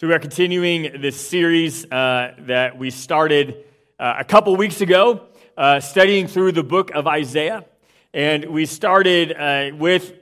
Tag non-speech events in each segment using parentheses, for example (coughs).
So, we are continuing this series uh, that we started uh, a couple weeks ago, uh, studying through the book of Isaiah. And we started uh, with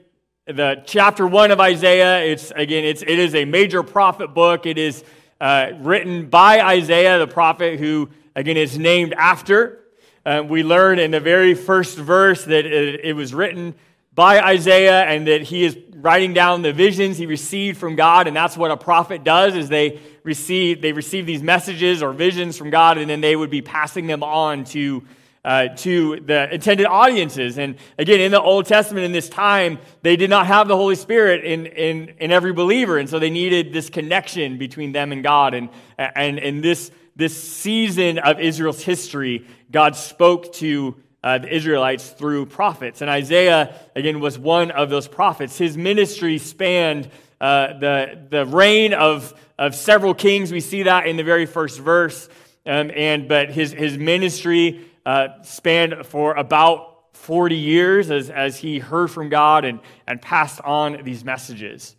the chapter one of Isaiah. It's, again, it's, it is a major prophet book. It is uh, written by Isaiah, the prophet who, again, is named after. Uh, we learn in the very first verse that it, it was written by Isaiah and that he is writing down the visions he received from God and that's what a prophet does is they receive they receive these messages or visions from God and then they would be passing them on to uh, to the intended audiences. And again, in the Old Testament, in this time, they did not have the Holy Spirit in, in, in every believer. And so they needed this connection between them and God. And, and in this, this season of Israel's history, God spoke to uh, the Israelites through prophets. And Isaiah, again, was one of those prophets. His ministry spanned uh, the, the reign of, of several kings. We see that in the very first verse. Um, and, but his, his ministry uh, spanned for about 40 years as, as he heard from God and, and passed on these messages.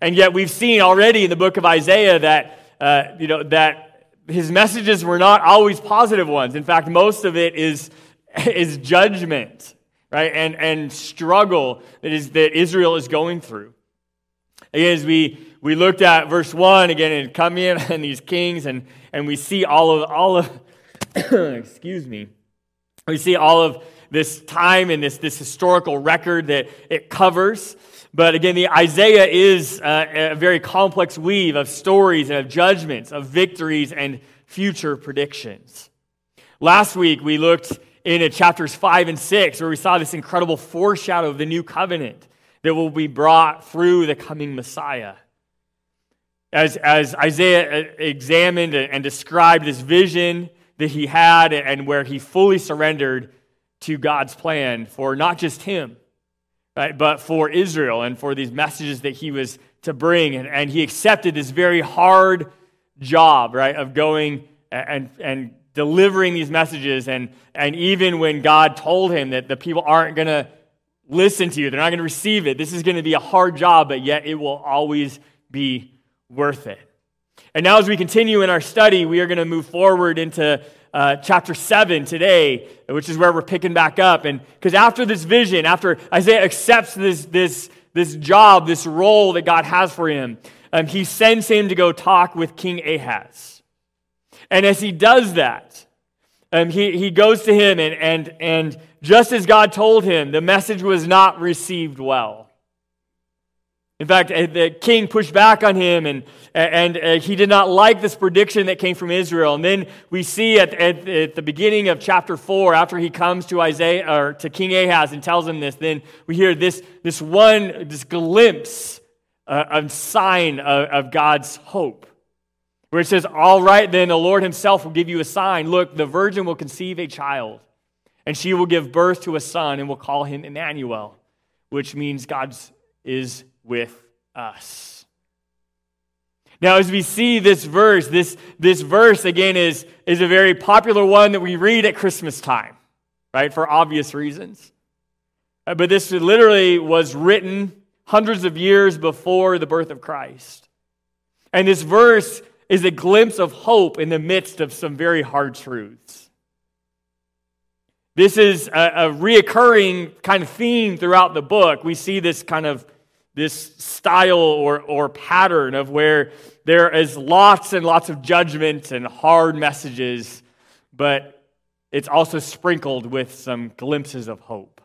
And yet we've seen already in the book of Isaiah that, uh, you know, that his messages were not always positive ones. In fact, most of it is (laughs) is judgment, right? And, and struggle that, is, that Israel is going through. Again, as we, we looked at verse 1 again, and come in (laughs) and these kings, and, and we see all of, all of (coughs) excuse me, we see all of this time and this, this historical record that it covers. But again, the Isaiah is uh, a very complex weave of stories and of judgments, of victories and future predictions. Last week, we looked in chapters 5 and 6, where we saw this incredible foreshadow of the new covenant that will be brought through the coming Messiah. As, as Isaiah uh, examined and described this vision that he had and where he fully surrendered to God's plan for not just him, right, but for Israel and for these messages that he was to bring. And, and he accepted this very hard job, right, of going and, and delivering these messages. And, and even when God told him that the people aren't going to listen to you, they're not going to receive it, this is going to be a hard job, but yet it will always be worth it. And now, as we continue in our study, we are going to move forward into uh, chapter 7 today, which is where we're picking back up. And because after this vision, after Isaiah accepts this, this, this job, this role that God has for him, um, he sends him to go talk with King Ahaz. And as he does that, um, he, he goes to him, and, and, and just as God told him, the message was not received well. In fact, uh, the king pushed back on him, and, and uh, he did not like this prediction that came from Israel. And then we see at, at, at, the beginning of chapter 4, after he comes to Isaiah or to King Ahaz and tells him this, then we hear this, this one, this glimpse, uh, of sign of, of God's hope where it says, All right, then the Lord himself will give you a sign. Look, the virgin will conceive a child, and she will give birth to a son, and will call him Emmanuel, which means God is with us. Now, as we see this verse, this, this verse again is, is a very popular one that we read at Christmas time, right, for obvious reasons. Uh, but this literally was written hundreds of years before the birth of Christ. And this verse is a glimpse of hope in the midst of some very hard truths. This is a, a reoccurring kind of theme throughout the book. We see this kind of this style or, or pattern of where there is lots and lots of judgment and hard messages, but it's also sprinkled with some glimpses of hope.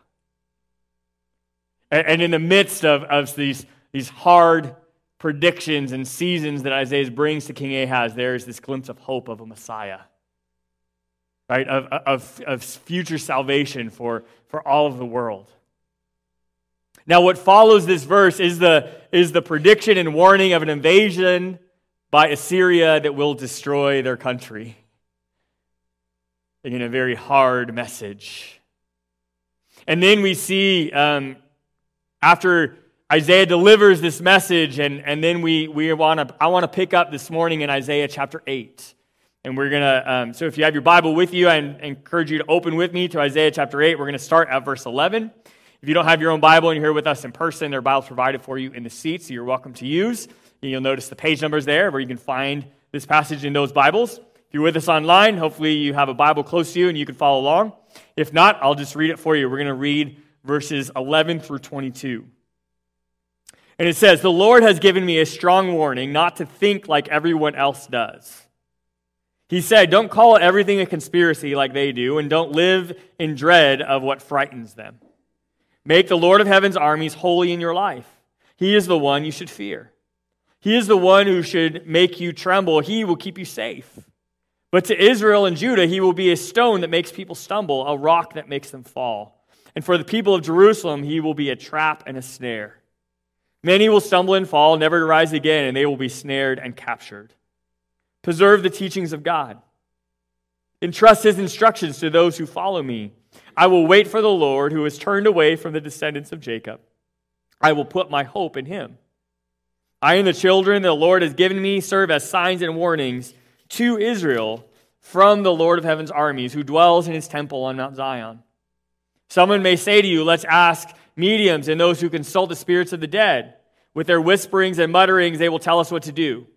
And, and in the midst of, of these, these hard predictions and seasons that Isaiah brings to King Ahaz, there is this glimpse of hope of a Messiah, right? Of, of, of future salvation for, for all of the world. Now, what follows this verse is the, is the prediction and warning of an invasion by Assyria that will destroy their country. In a very hard message. And then we see, um, after Isaiah delivers this message, and, and then we, we want to, I want to pick up this morning in Isaiah chapter 8. And we're going to, um, so if you have your Bible with you, I encourage you to open with me to Isaiah chapter 8. We're going to start at verse 11. If you don't have your own Bible and you're here with us in person, there are Bibles provided for you in the seats, so you're welcome to use. you'll notice the page numbers there where you can find this passage in those Bibles. If you're with us online, hopefully you have a Bible close to you and you can follow along. If not, I'll just read it for you. We're going to read verses 11 through 22. And it says, The Lord has given me a strong warning not to think like everyone else does. He said, Don't call everything a conspiracy like they do, and don't live in dread of what frightens them. Make the Lord of heaven's armies holy in your life. He is the one you should fear. He is the one who should make you tremble. He will keep you safe. But to Israel and Judah, he will be a stone that makes people stumble, a rock that makes them fall. And for the people of Jerusalem, he will be a trap and a snare. Many will stumble and fall, never to rise again, and they will be snared and captured. Preserve the teachings of God. Entrust his instructions to those who follow me. I will wait for the Lord who has turned away from the descendants of Jacob. I will put my hope in him. I and the children the Lord has given me serve as signs and warnings to Israel from the Lord of heaven's armies, who dwells in his temple on Mount Zion. Someone may say to you, Let's ask mediums and those who consult the spirits of the dead. With their whisperings and mutterings, they will tell us what to do.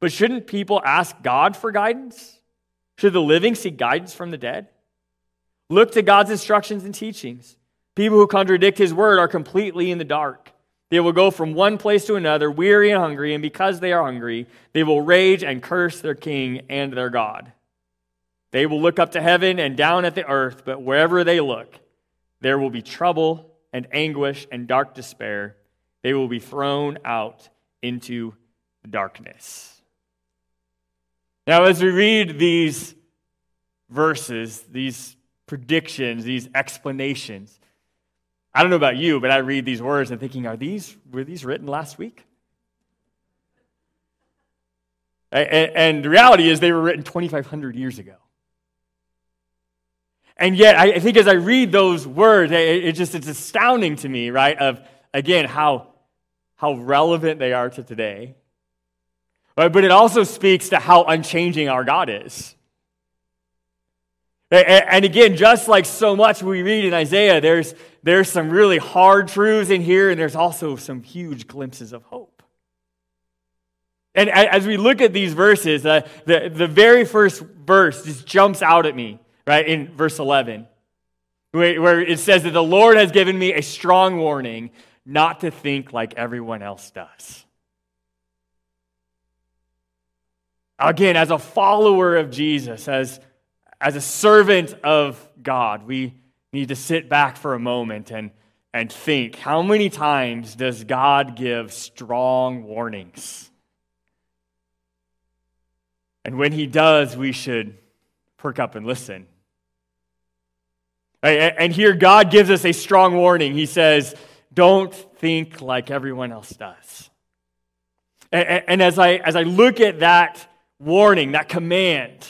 But shouldn't people ask God for guidance? Should the living seek guidance from the dead? Look to God's instructions and teachings. People who contradict his word are completely in the dark. They will go from one place to another, weary and hungry, and because they are hungry, they will rage and curse their king and their God. They will look up to heaven and down at the earth, but wherever they look, there will be trouble and anguish and dark despair. They will be thrown out into darkness. Now, as we read these verses, these predictions, these explanations, I don't know about you, but I read these words and thinking, are these, were these written last week? And the reality is, they were written 2,500 years ago. And yet, I think as I read those words, it just, it's astounding to me, right? Of, again, how, how relevant they are to today. But it also speaks to how unchanging our God is. And again, just like so much we read in Isaiah, there's, there's some really hard truths in here, and there's also some huge glimpses of hope. And as we look at these verses, uh, the, the very first verse just jumps out at me, right, in verse 11, where it says that the Lord has given me a strong warning not to think like everyone else does. Again, as a follower of Jesus, as as a servant of God, we need to sit back for a moment and, and think how many times does God give strong warnings? And when he does, we should perk up and listen. And here, God gives us a strong warning. He says, Don't think like everyone else does. And as I, as I look at that warning, that command,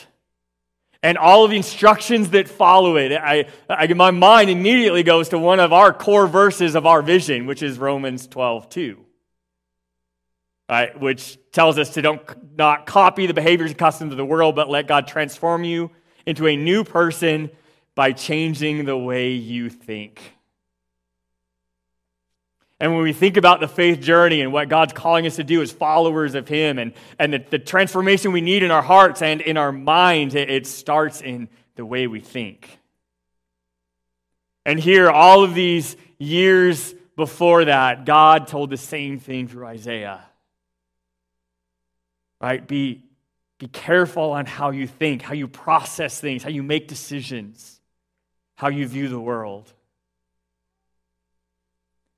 and all of the instructions that follow it. I, I, my mind immediately goes to one of our core verses of our vision, which is Romans 12, 2. Right, which tells us to don't not copy the behaviors and customs of the world, but let God transform you into a new person by changing the way you think. And when we think about the faith journey and what God's calling us to do as followers of Him and, and the, the transformation we need in our hearts and in our minds, it, it starts in the way we think. And here, all of these years before that, God told the same thing through Isaiah. Right? Be, be careful on how you think, how you process things, how you make decisions, how you view the world.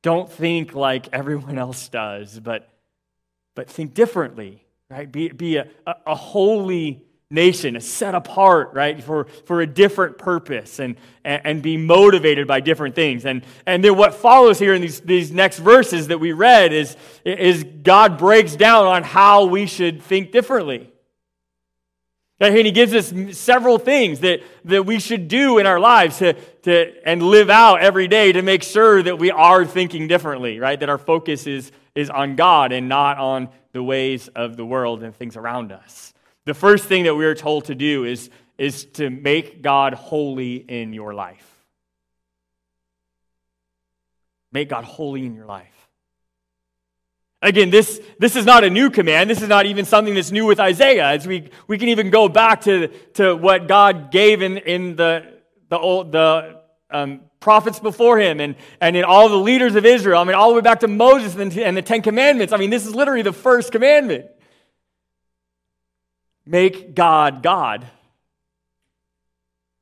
Don't think like everyone else does, but, but think differently, right? Be, be a, a, a holy nation, a set apart, right, for, for a different purpose and, and, and, be motivated by different things. And, and then what follows here in these, these next verses that we read is, is God breaks down on how we should think differently. And he gives us several things that, that we should do in our lives to, to, and live out every day to make sure that we are thinking differently, right? That our focus is, is on God and not on the ways of the world and things around us. The first thing that we are told to do is, is to make God holy in your life. Make God holy in your life. Again, this, this is not a new command. This is not even something that's new with Isaiah. As we, we can even go back to, to what God gave in, in the, the, old, the um, prophets before him and, and in all the leaders of Israel. I mean, all the way back to Moses and, and the Ten Commandments. I mean, this is literally the first commandment. Make God God.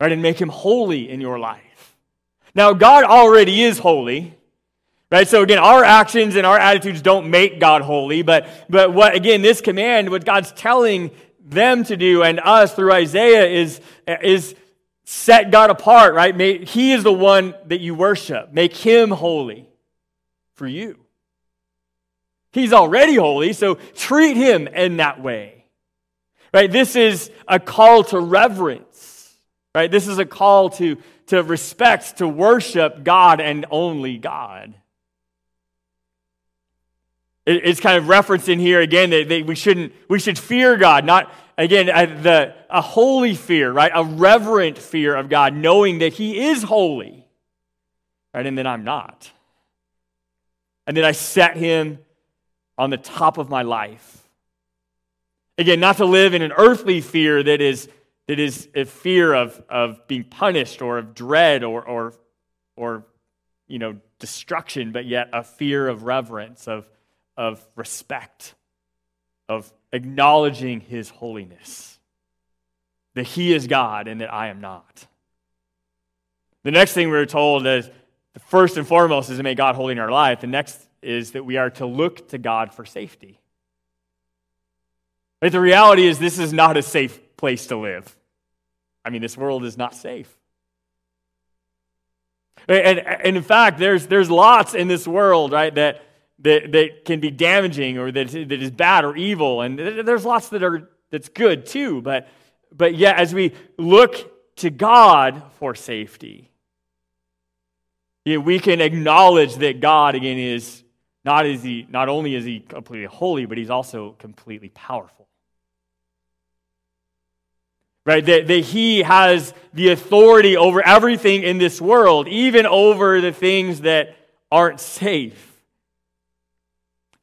Right? And make him holy in your life. Now, God already is holy. Right? So again, our actions and our attitudes don't make God holy, but, but what, again, this command, what God's telling them to do and us through Isaiah is, is set God apart, right? He is the one that you worship. Make him holy for you. He's already holy, so treat him in that way. Right? This is a call to reverence. Right? This is a call to, to respect, to worship God and only God. It's kind of referenced in here again that, we shouldn't we should fear God, not again the a holy fear, right? A reverent fear of God, knowing that He is holy, right? And then I'm not, and then I set Him on the top of my life. Again, not to live in an earthly fear that is that is a fear of of being punished or of dread or or or you know destruction, but yet a fear of reverence of of respect, of acknowledging his holiness, that he is God and that I am not. The next thing we are told is the first and foremost is to make God holy in our life. The next is that we are to look to God for safety. But the reality is, this is not a safe place to live. I mean, this world is not safe. And, and in fact, there's, there's lots in this world, right, that that, that can be damaging or that, that is bad or evil. And there's lots that are that's good too. But, but yet, as we look to God for safety, yeah, we can acknowledge that God, again, is not, is he, not only is he completely holy, but he's also completely powerful. Right? That, that he has the authority over everything in this world, even over the things that aren't safe.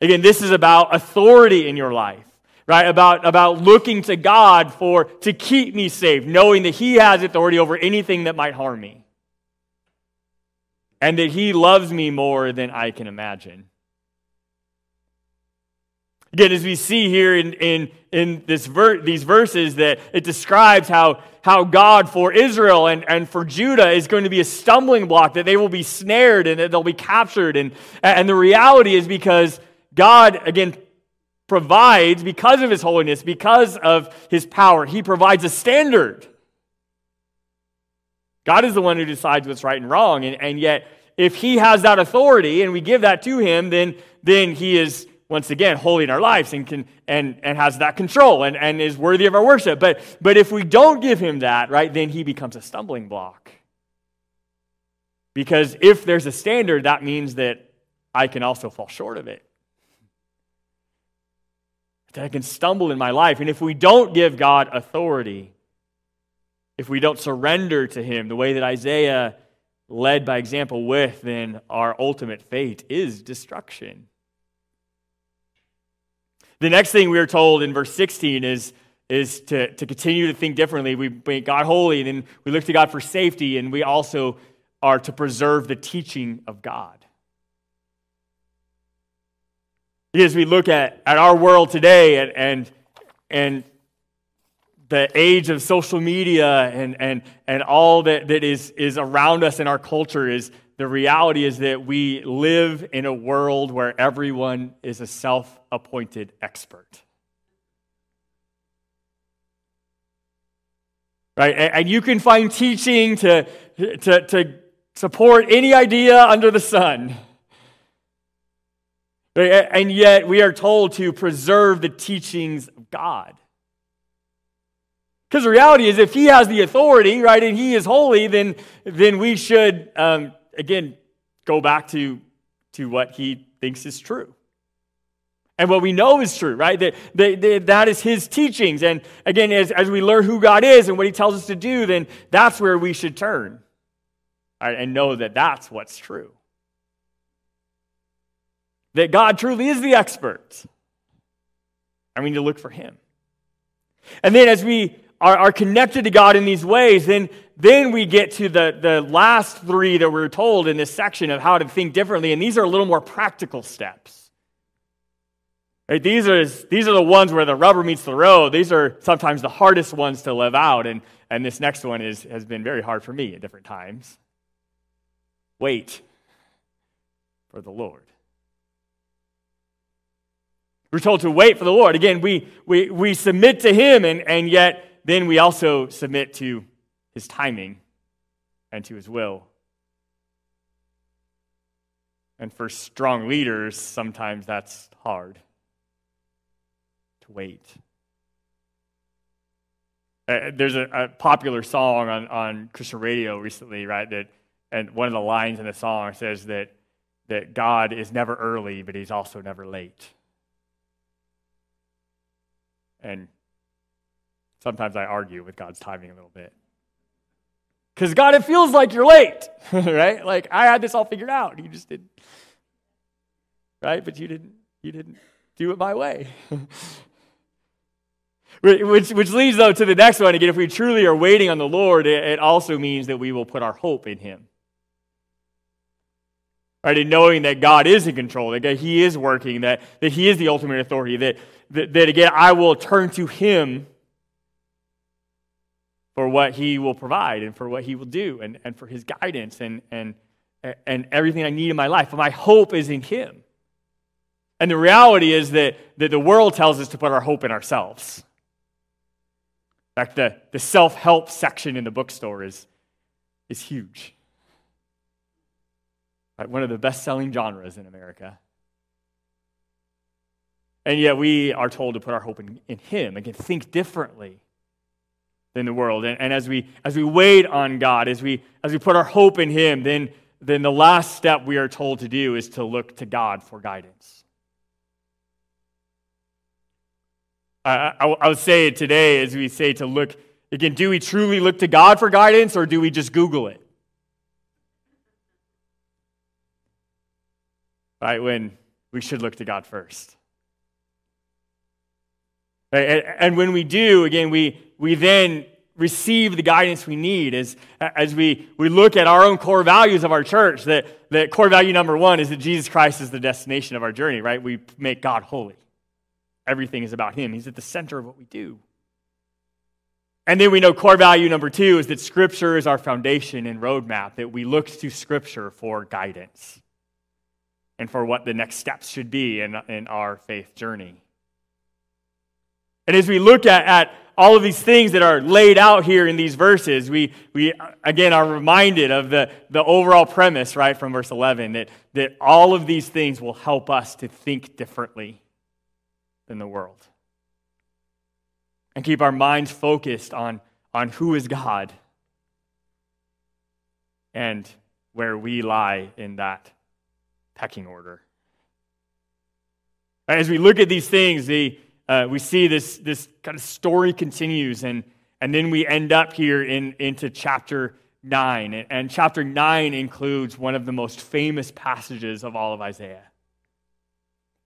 Again, this is about authority in your life, right? About, about looking to God for to keep me safe, knowing that He has authority over anything that might harm me. And that He loves me more than I can imagine. Again, as we see here in, in, in this ver- these verses, that it describes how, how God for Israel and, and for Judah is going to be a stumbling block, that they will be snared and that they'll be captured. And, and the reality is because God, again, provides, because of his holiness, because of his power, he provides a standard. God is the one who decides what's right and wrong. And, and yet, if he has that authority and we give that to him, then, then he is, once again, holy in our lives and, can, and, and has that control and, and is worthy of our worship. But, but if we don't give him that, right, then he becomes a stumbling block. Because if there's a standard, that means that I can also fall short of it that I can stumble in my life. And if we don't give God authority, if we don't surrender to Him the way that Isaiah led by example with, then our ultimate fate is destruction. The next thing we are told in verse 16 is, is to, to continue to think differently. We make God holy, and then we look to God for safety, and we also are to preserve the teaching of God. As we look at, at our world today and, and, and the age of social media and, and, and all that, that is, is around us in our culture is the reality is that we live in a world where everyone is a self appointed expert. Right? And, and you can find teaching to, to, to support any idea under the sun. And yet we are told to preserve the teachings of God. Because the reality is, if he has the authority, right, and he is holy, then, then we should, um, again, go back to, to what he thinks is true. And what we know is true, right? That, that, that is his teachings. And again, as, as we learn who God is and what he tells us to do, then that's where we should turn right, and know that that's what's true. That God truly is the expert. And we need to look for Him. And then as we are, are connected to God in these ways, then, then we get to the, the last three that we're told in this section of how to think differently. And these are a little more practical steps. Right? These, are, these are the ones where the rubber meets the road. These are sometimes the hardest ones to live out. And, and this next one is, has been very hard for me at different times. Wait for the Lord. We're told to wait for the Lord. Again, we, we, we submit to Him, and, and yet then we also submit to His timing and to His will. And for strong leaders, sometimes that's hard to wait. Uh, there's a, a, popular song on, on Christian radio recently, right? That, and one of the lines in the song says that, that God is never early, but He's also never late. And sometimes I argue with God's timing a little bit. Because God, it feels like you're late, (laughs) right? Like I had this all figured out. You just didn't. Right? But you didn't you didn't do it my way. (laughs) which, which leads though to the next one. Again, if we truly are waiting on the Lord, it, it also means that we will put our hope in Him. Right? And knowing that God is in control, that He is working, that, that He is the ultimate authority, that, that, that again, I will turn to Him for what He will provide and for what He will do and, and for His guidance and, and, and everything I need in my life. But my hope is in Him. And the reality is that, that the world tells us to put our hope in ourselves. In fact, the, the self help section in the bookstore is, is huge. Right, one of the best selling genres in America. And yet we are told to put our hope in, in Him. Again, think differently than the world. And, and as, we, as we wait on God, as we, as we put our hope in Him, then, then the last step we are told to do is to look to God for guidance. I, I, I would say today, as we say to look, again, do we truly look to God for guidance or do we just Google it? Right? When we should look to God first. And when we do, again, we, we then receive the guidance we need as, as we, we look at our own core values of our church. That, that core value number one is that Jesus Christ is the destination of our journey, right? We make God holy. Everything is about Him, He's at the center of what we do. And then we know core value number two is that Scripture is our foundation and roadmap, that we look to Scripture for guidance and for what the next steps should be in, in our faith journey. And as we look at, at all of these things that are laid out here in these verses, we, we again are reminded of the, the overall premise, right, from verse 11, that, that all of these things will help us to think differently than the world and keep our minds focused on, on who is God and where we lie in that pecking order. As we look at these things, the uh, we see this, this kind of story continues, and, and then we end up here in, into chapter 9. And, chapter 9 includes one of the most famous passages of all of Isaiah.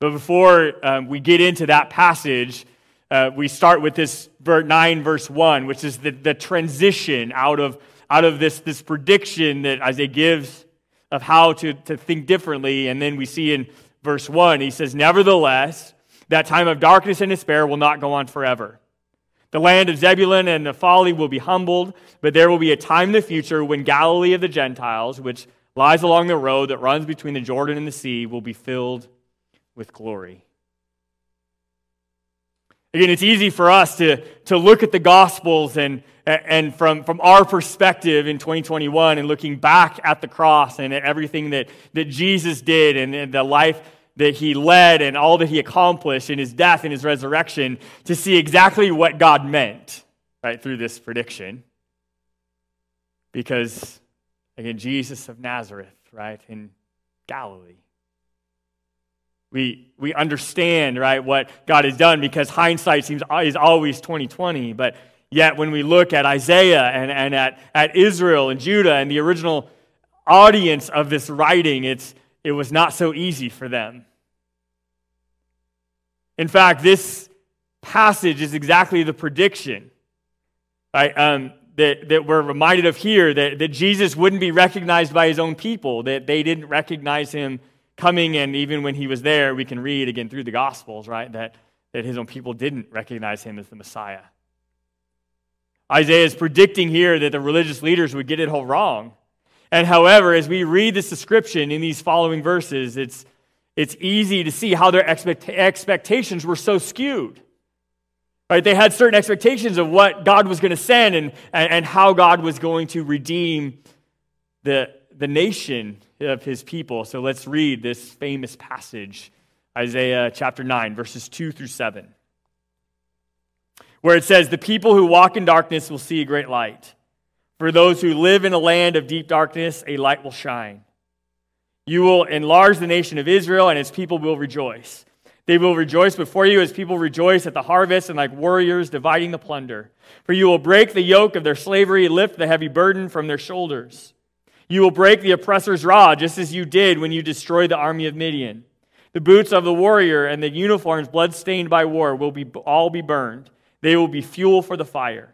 But before um, we get into that passage, uh, we start with this 9 verse 1, which is the, the transition out of, out of this, this prediction that Isaiah gives of how to, to think differently. And then we see in verse 1, he says, Nevertheless, that time of darkness and despair will not go on forever. The land of Zebulun and Naphtali will be humbled, but there will be a time in the future when Galilee of the Gentiles, which lies along the road that runs between the Jordan and the sea, will be filled with glory. Again, it's easy for us to, to look at the Gospels and, and from, from our perspective in 2021 and looking back at the cross and at everything that, that Jesus did and, and the life that he led and all that he accomplished in his death and his resurrection to see exactly what God meant, right, through this prediction. Because, again, Jesus of Nazareth, right, in Galilee. We, we understand, right, what God has done because hindsight seems uh, is always 2020. But yet, when we look at Isaiah and, and at, at Israel and Judah and the original audience of this writing, it's, it was not so easy for them. In fact, this passage is exactly the prediction right, um, that, that we're reminded of here that, that Jesus wouldn't be recognized by his own people, that they didn't recognize him coming, and even when he was there, we can read again through the Gospels, right, that, that his own people didn't recognize him as the Messiah. Isaiah is predicting here that the religious leaders would get it all wrong. And however, as we read this description in these following verses, it's, it's easy to see how their expect- expectations were so skewed. Right? They had certain expectations of what God was going to send and, and, and how God was going to redeem the, the nation of his people. So let's read this famous passage, Isaiah chapter 9, verses 2 through 7, where it says, The people who walk in darkness will see a great light. For those who live in a land of deep darkness, a light will shine. You will enlarge the nation of Israel, and its people will rejoice. They will rejoice before you as people rejoice at the harvest and like warriors dividing the plunder. For you will break the yoke of their slavery, lift the heavy burden from their shoulders. You will break the oppressor's rod, just as you did when you destroyed the army of Midian. The boots of the warrior and the uniforms blood-stained by war will be, all be burned. They will be fuel for the fire.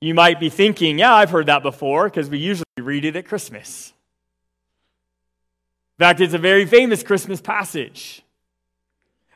you might be thinking, yeah, I've heard that before, because we usually read it at Christmas. In fact, it's a very famous Christmas passage.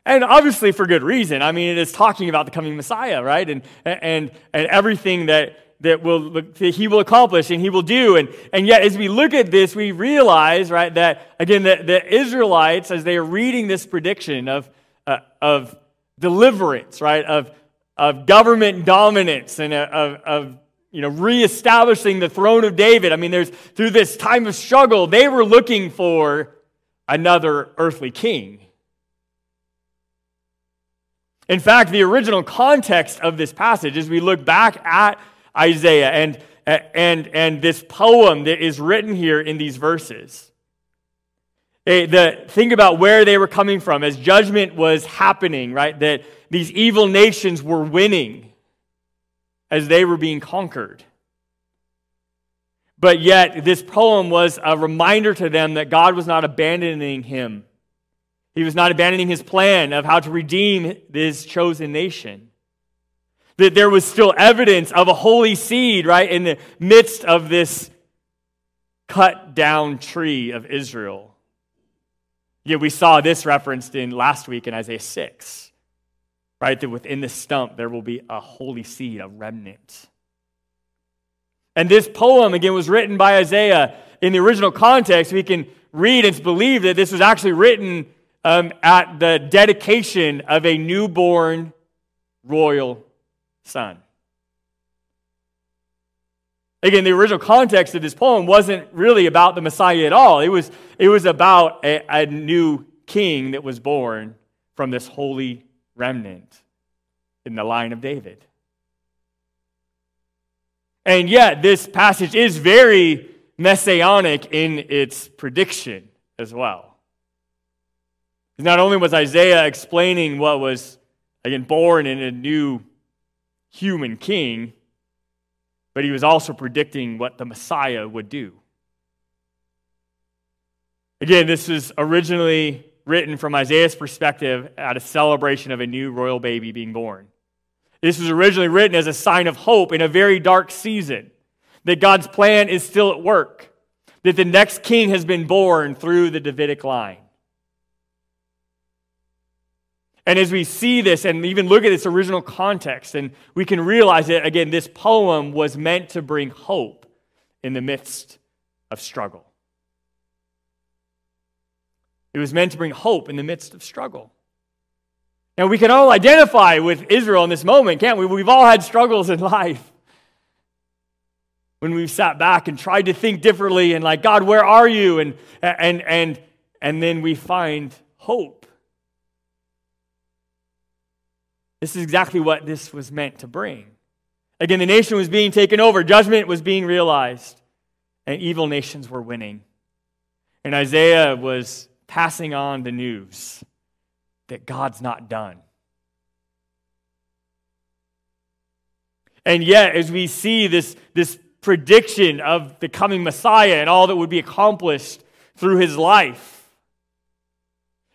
And obviously for good reason. I mean, it is talking about the coming Messiah, right? And, and, and everything that, that, will, that he will accomplish and he will do. And, and yet, as we look at this, we realize, right, that again, the, the Israelites, as they are reading this prediction of, uh, of deliverance, right, of, of government dominance and uh, of, of you know, reestablishing the throne of David. I mean, there's through this time of struggle, they were looking for another earthly king. In fact, the original context of this passage, as we look back at Isaiah and, and, and this poem that is written here in these verses, eh, the, think about where they were coming from as judgment was happening, right? That these evil nations were winning as they were being conquered. But yet, this poem was a reminder to them that God was not abandoning him. He was not abandoning his plan of how to redeem this chosen nation. That there was still evidence of a holy seed, right, in the midst of this cut down tree of Israel. Yet we saw this referenced in last week in Isaiah 6 right? That within the stump there will be a holy seed, a remnant. And this poem, again, was written by Isaiah. In the original context, we can read and believe that this was actually written um, at the dedication of a newborn royal son. Again, the original context of this poem wasn't really about the Messiah at all. It was, it was about a, a new king that was born from this holy remnant in the line of David. And yet, this passage is very messianic in its prediction as well. Not only was Isaiah explaining what was, again, born in a new human king, but he was also predicting what the Messiah would do. Again, this was originally written from Isaiah's perspective at a celebration of a new royal baby being born. This was originally written as a sign of hope in a very dark season, that God's plan is still at work, that the next king has been born through the Davidic line. And as we see this and even look at its original context, and we can realize that, again, this poem was meant to bring hope in the midst of struggle. It was meant to bring hope in the midst of struggle. Now, we can all identify with Israel in this moment, can't we? We've all had struggles in (laughs) life. When we've sat back and tried to think differently and, like, God, where are you? And, and, and, and then we find hope. This is exactly what this was meant to bring. Again, the nation was being taken over, judgment was being realized, and evil nations were winning. And Isaiah was passing on the news that God's not done. And yet, as we see this, this prediction of the coming Messiah and all that would be accomplished through his life,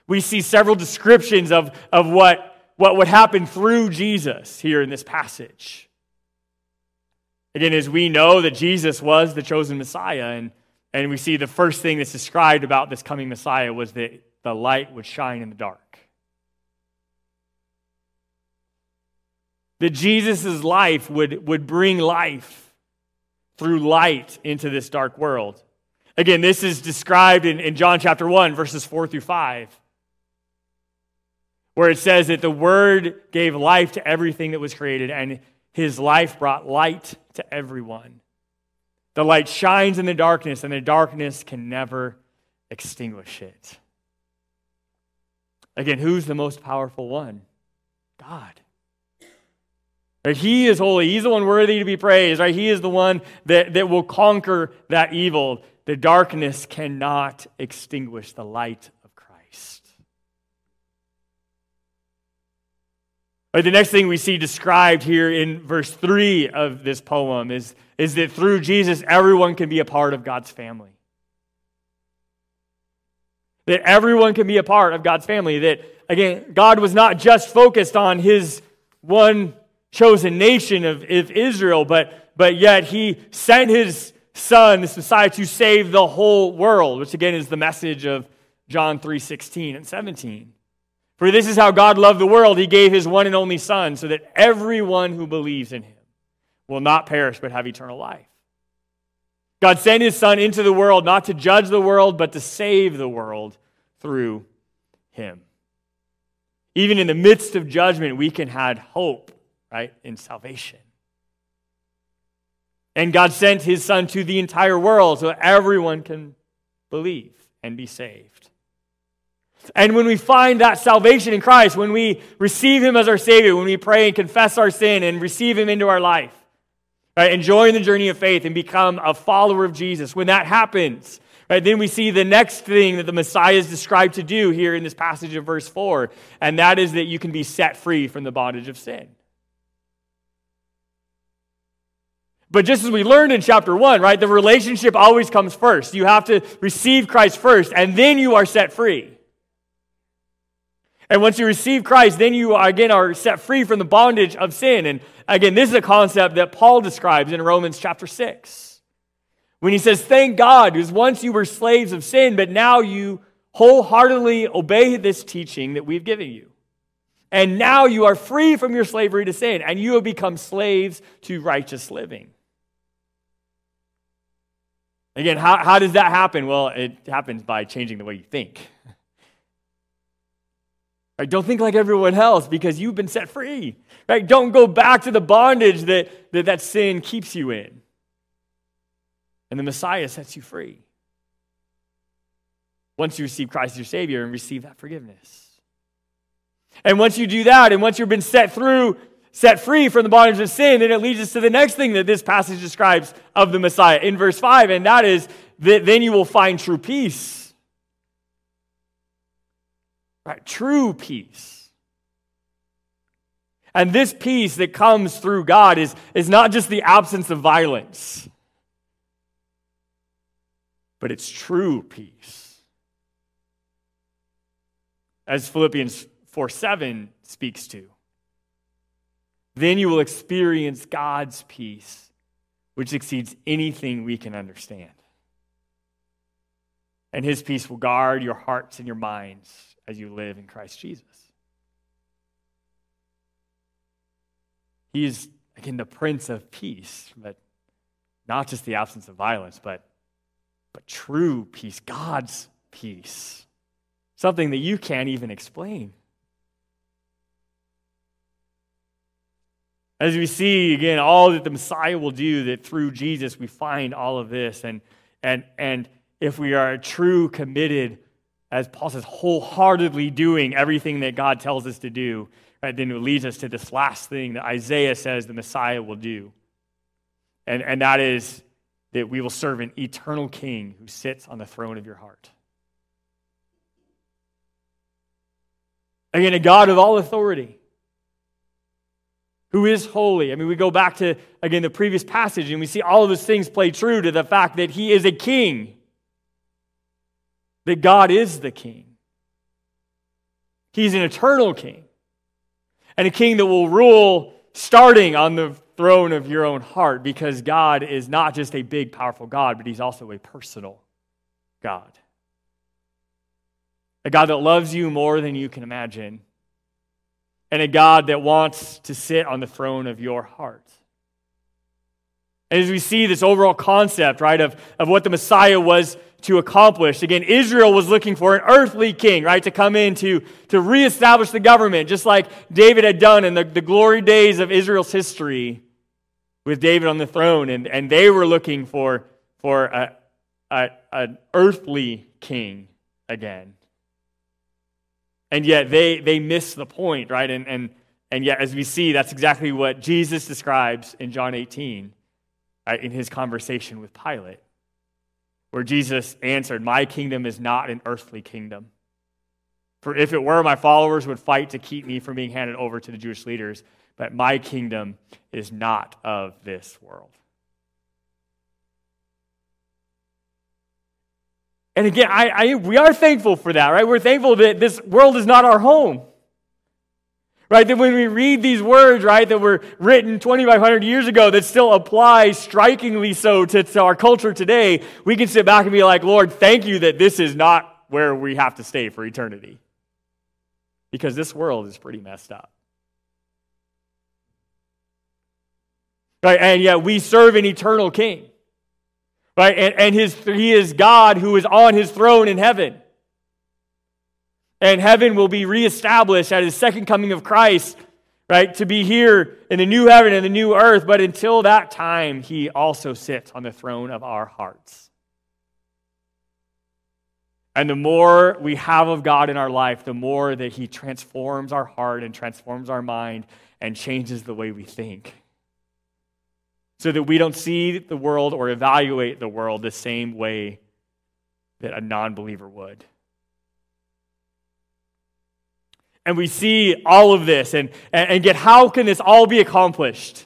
we see several descriptions of, of what, what would happen through Jesus here in this passage. Again, as we know that Jesus was the chosen Messiah, and, and we see the first thing that's described about this coming Messiah was that the light would shine in the dark. That Jesus' life would, would bring life through light into this dark world. Again, this is described in, in John chapter 1, verses 4 through 5, where it says that the Word gave life to everything that was created, and his life brought light to everyone. The light shines in the darkness, and the darkness can never extinguish it. Again, who's the most powerful one? God. Right? He is holy. He's the one worthy to be praised. Right? He is the one that, that will conquer that evil. The darkness cannot extinguish the light of Christ. Right, the next thing we see described here in verse 3 of this poem is, is that through Jesus, everyone can be a part of God's family. That everyone can be a part of God's family. That, again, God was not just focused on his one chosen nation of, of Israel, but, but yet he sent his son, this Messiah, to save the whole world, which again is the message of John 3 16 and 17. For this is how God loved the world. He gave his one and only Son, so that everyone who believes in him will not perish but have eternal life. God sent his Son into the world not to judge the world, but to save the world through him. Even in the midst of judgment, we can have hope right, in salvation. And God sent his son to the entire world so everyone can believe and be saved. And when we find that salvation in Christ, when we receive him as our Savior, when we pray and confess our sin and receive him into our life, right, and join the journey of faith and become a follower of Jesus, when that happens, right, then we see the next thing that the Messiah is described to do here in this passage of verse 4, and that is that you can be set free from the bondage of sin. But just as we learned in chapter one, right, the relationship always comes first. You have to receive Christ first, and then you are set free. And once you receive Christ, then you again are set free from the bondage of sin. And again, this is a concept that Paul describes in Romans chapter 6. When he says, Thank God, because once you were slaves of sin, but now you wholeheartedly obey this teaching that we've given you. And now you are free from your slavery to sin, and you have become slaves to righteous living. Again, how, how does that happen? Well, it happens by changing the way you think. Right? Don't think like everyone else because you've been set free. Right? Don't go back to the bondage that, that that sin keeps you in. And the Messiah sets you free. Once you receive Christ as your Savior and receive that forgiveness. And once you do that, and once you've been set through set free from the bondage of sin, then it leads us to the next thing that this passage describes of the Messiah in verse 5, and that is that then you will find true peace. Right? True peace. And this peace that comes through God is, is not just the absence of violence, but it's true peace. As Philippians 4 7 speaks to. Then you will experience God's peace, which exceeds anything we can understand. And his peace will guard your hearts and your minds as you live in Christ Jesus. He is, again, the Prince of Peace, but not just the absence of violence, but, but true peace, God's peace. Something that you can't even explain. As we see again, all that the Messiah will do, that through Jesus we find all of this. And, and, and if we are true, committed, as Paul says, wholeheartedly doing everything that God tells us to do, right, then it leads us to this last thing that Isaiah says the Messiah will do. And, and that is that we will serve an eternal king who sits on the throne of your heart. Again, a God of all authority who is holy. I mean, we go back to, again, the previous passage and we see all of those things play true to the fact that he is a king, that God is the king. He's an eternal king, and a king that will rule starting on the throne of your own heart because God is not just a big, powerful God, but he's also a personal God. A God that loves you more than you can imagine and a God that wants to sit on the throne of your heart. And as we see this overall concept, right, of, of what the Messiah was to accomplish, again, Israel was looking for an earthly king, right, to come in to, to reestablish the government, just like David had done in the, the glory days of Israel's history with David on the throne. And, and they were looking for, for a, a, an earthly king again. And yet they, they miss the point, right? And, and, and yet, as we see, that's exactly what Jesus describes in John 18 right, Uh, in his conversation with Pilate, where Jesus answered, My kingdom is not an earthly kingdom. For if it were, my followers would fight to keep me from being handed over to the Jewish leaders, but my kingdom is not of this world. And again, I, I, we are thankful for that, right? We're thankful that this world is not our home. Right? That when we read these words, right, that were written 2,500 years ago that still apply strikingly so to, to our culture today, we can sit back and be like, Lord, thank you that this is not where we have to stay for eternity. Because this world is pretty messed up. Right? And yet we serve an eternal king. Right? And, and his, he is God who is on his throne in heaven. And heaven will be reestablished at his second coming of Christ, right? To be here in the new heaven and the new earth. But until that time, he also sits on the throne of our hearts. And the more we have of God in our life, the more that he transforms our heart and transforms our mind and changes the way we think so that we don't see the world or evaluate the world the same way that a non believer would. And we see all of this and, and, and get how can this all be accomplished?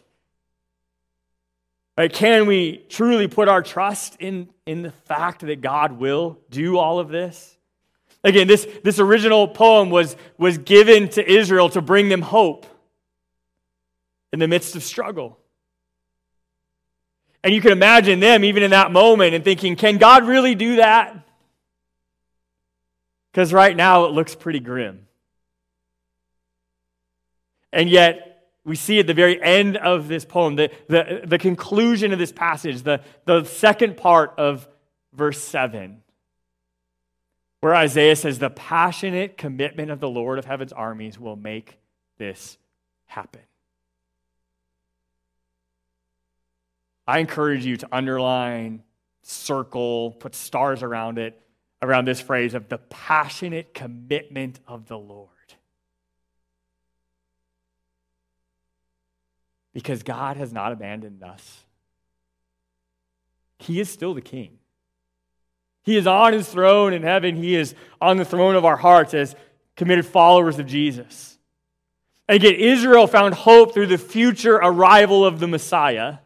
Right? Can we truly put our trust in, in the fact that God will do all of this? Again, this, this original poem was, was given to Israel to bring them hope in the midst of struggle. And you can imagine them even in that moment and thinking, can God really do that? Because right now it looks pretty grim. And yet, we see at the very end of this poem, the, the, the conclusion of this passage, the, the second part of verse 7, where Isaiah says, The passionate commitment of the Lord of heaven's armies will make this happen. I encourage you to underline, circle, put stars around it, around this phrase of the passionate commitment of the Lord. Because God has not abandoned us. He is still the king. He is on his throne in heaven. He is on the throne of our hearts as committed followers of Jesus. Again, Israel found hope through the future arrival of the Messiah.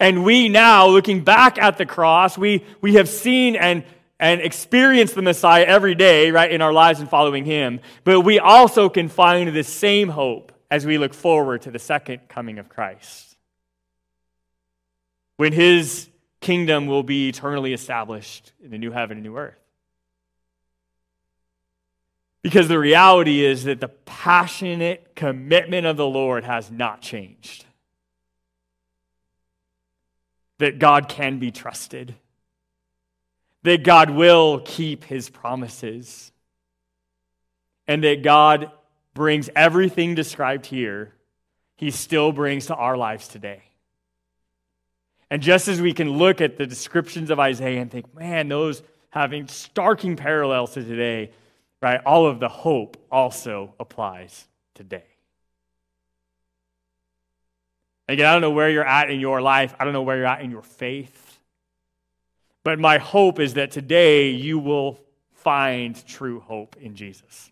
And we now, looking back at the cross, we, we have seen and, and experienced the Messiah every day, right, in our lives and following him. But we also can find the same hope as we look forward to the second coming of Christ. When his kingdom will be eternally established in the new heaven and new earth. Because the reality is that the passionate commitment of the Lord has not changed that God can be trusted, that God will keep his promises, and that God brings everything described here, he still brings to our lives today. And just as we can look at the descriptions of Isaiah and think, man, those having starking parallels to today, right, all of the hope also applies today. Again, I don't know where you're at in your life, I don't know where you're at in your faith. But my hope is that today you will find true hope in Jesus.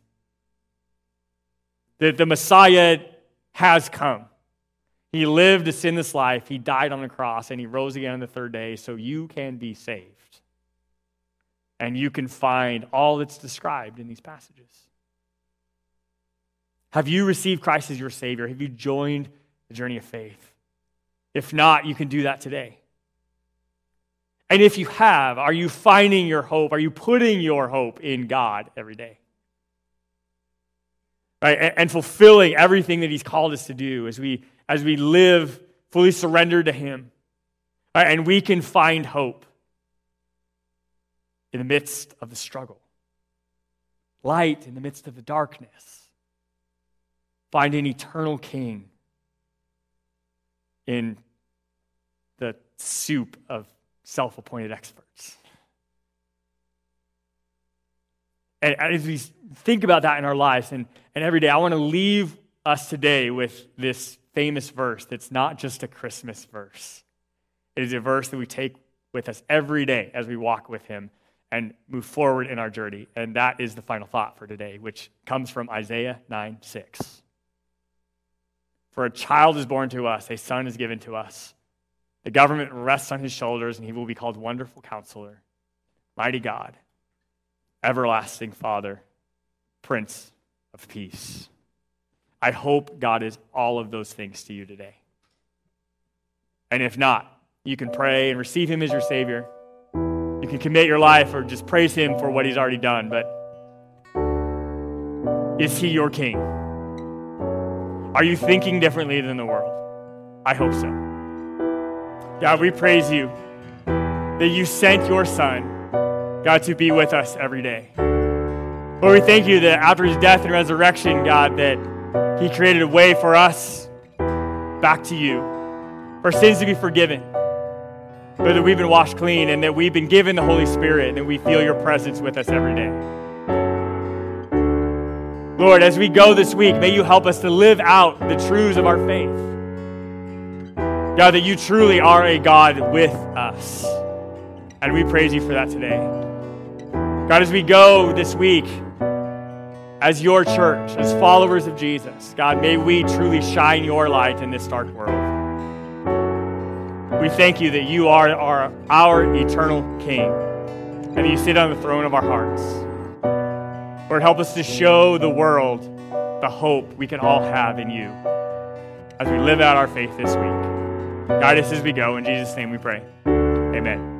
That the Messiah has come. He lived a sinless life, he died on the cross, and he rose again on the third day so you can be saved. And you can find all that's described in these passages. Have you received Christ as your Savior? Have you joined the journey of faith? If not, you can do that today. And if you have, are you finding your hope? Are you putting your hope in God every day? Right? And, fulfilling everything that He's called us to do as we, as we live fully surrendered to Him. Right? And we can find hope in the midst of the struggle, light in the midst of the darkness. Find an eternal King in the soup of self appointed experts. And as we think about that in our lives and, and every day, I want to leave us today with this famous verse that's not just a Christmas verse. It is a verse that we take with us every day as we walk with Him and move forward in our journey. And that is the final thought for today, which comes from Isaiah 9 6. For a child is born to us, a son is given to us the government rests on his shoulders, and he will be called Wonderful Counselor, Mighty God, Everlasting Father, Prince of Peace. I hope God is all of those things to you today. And if not, you can pray and receive him as your Savior. You can commit your life or just praise him for what he's already done. But is he your king? Are you thinking differently than the world? I hope so. God, we praise you that you sent your son, God, to be with us every day. Lord, we thank you that after his death and resurrection, God, that he created a way for us back to you, for sins to be forgiven, so that we've been washed clean and that we've been given the Holy Spirit and that we feel your presence with us every day. Lord, as we go this week, may you help us to live out the truths of our faith. God, that you truly are a God with us. And we praise you for that today. God, as we go this week, as your church, as followers of Jesus, God, may we truly shine your light in this dark world. We thank you that you are our, our eternal King and you sit on the throne of our hearts. Lord, help us to show the world the hope we can all have in you as we live out our faith this week. Guide us as we go. In Jesus' name we pray. Amen.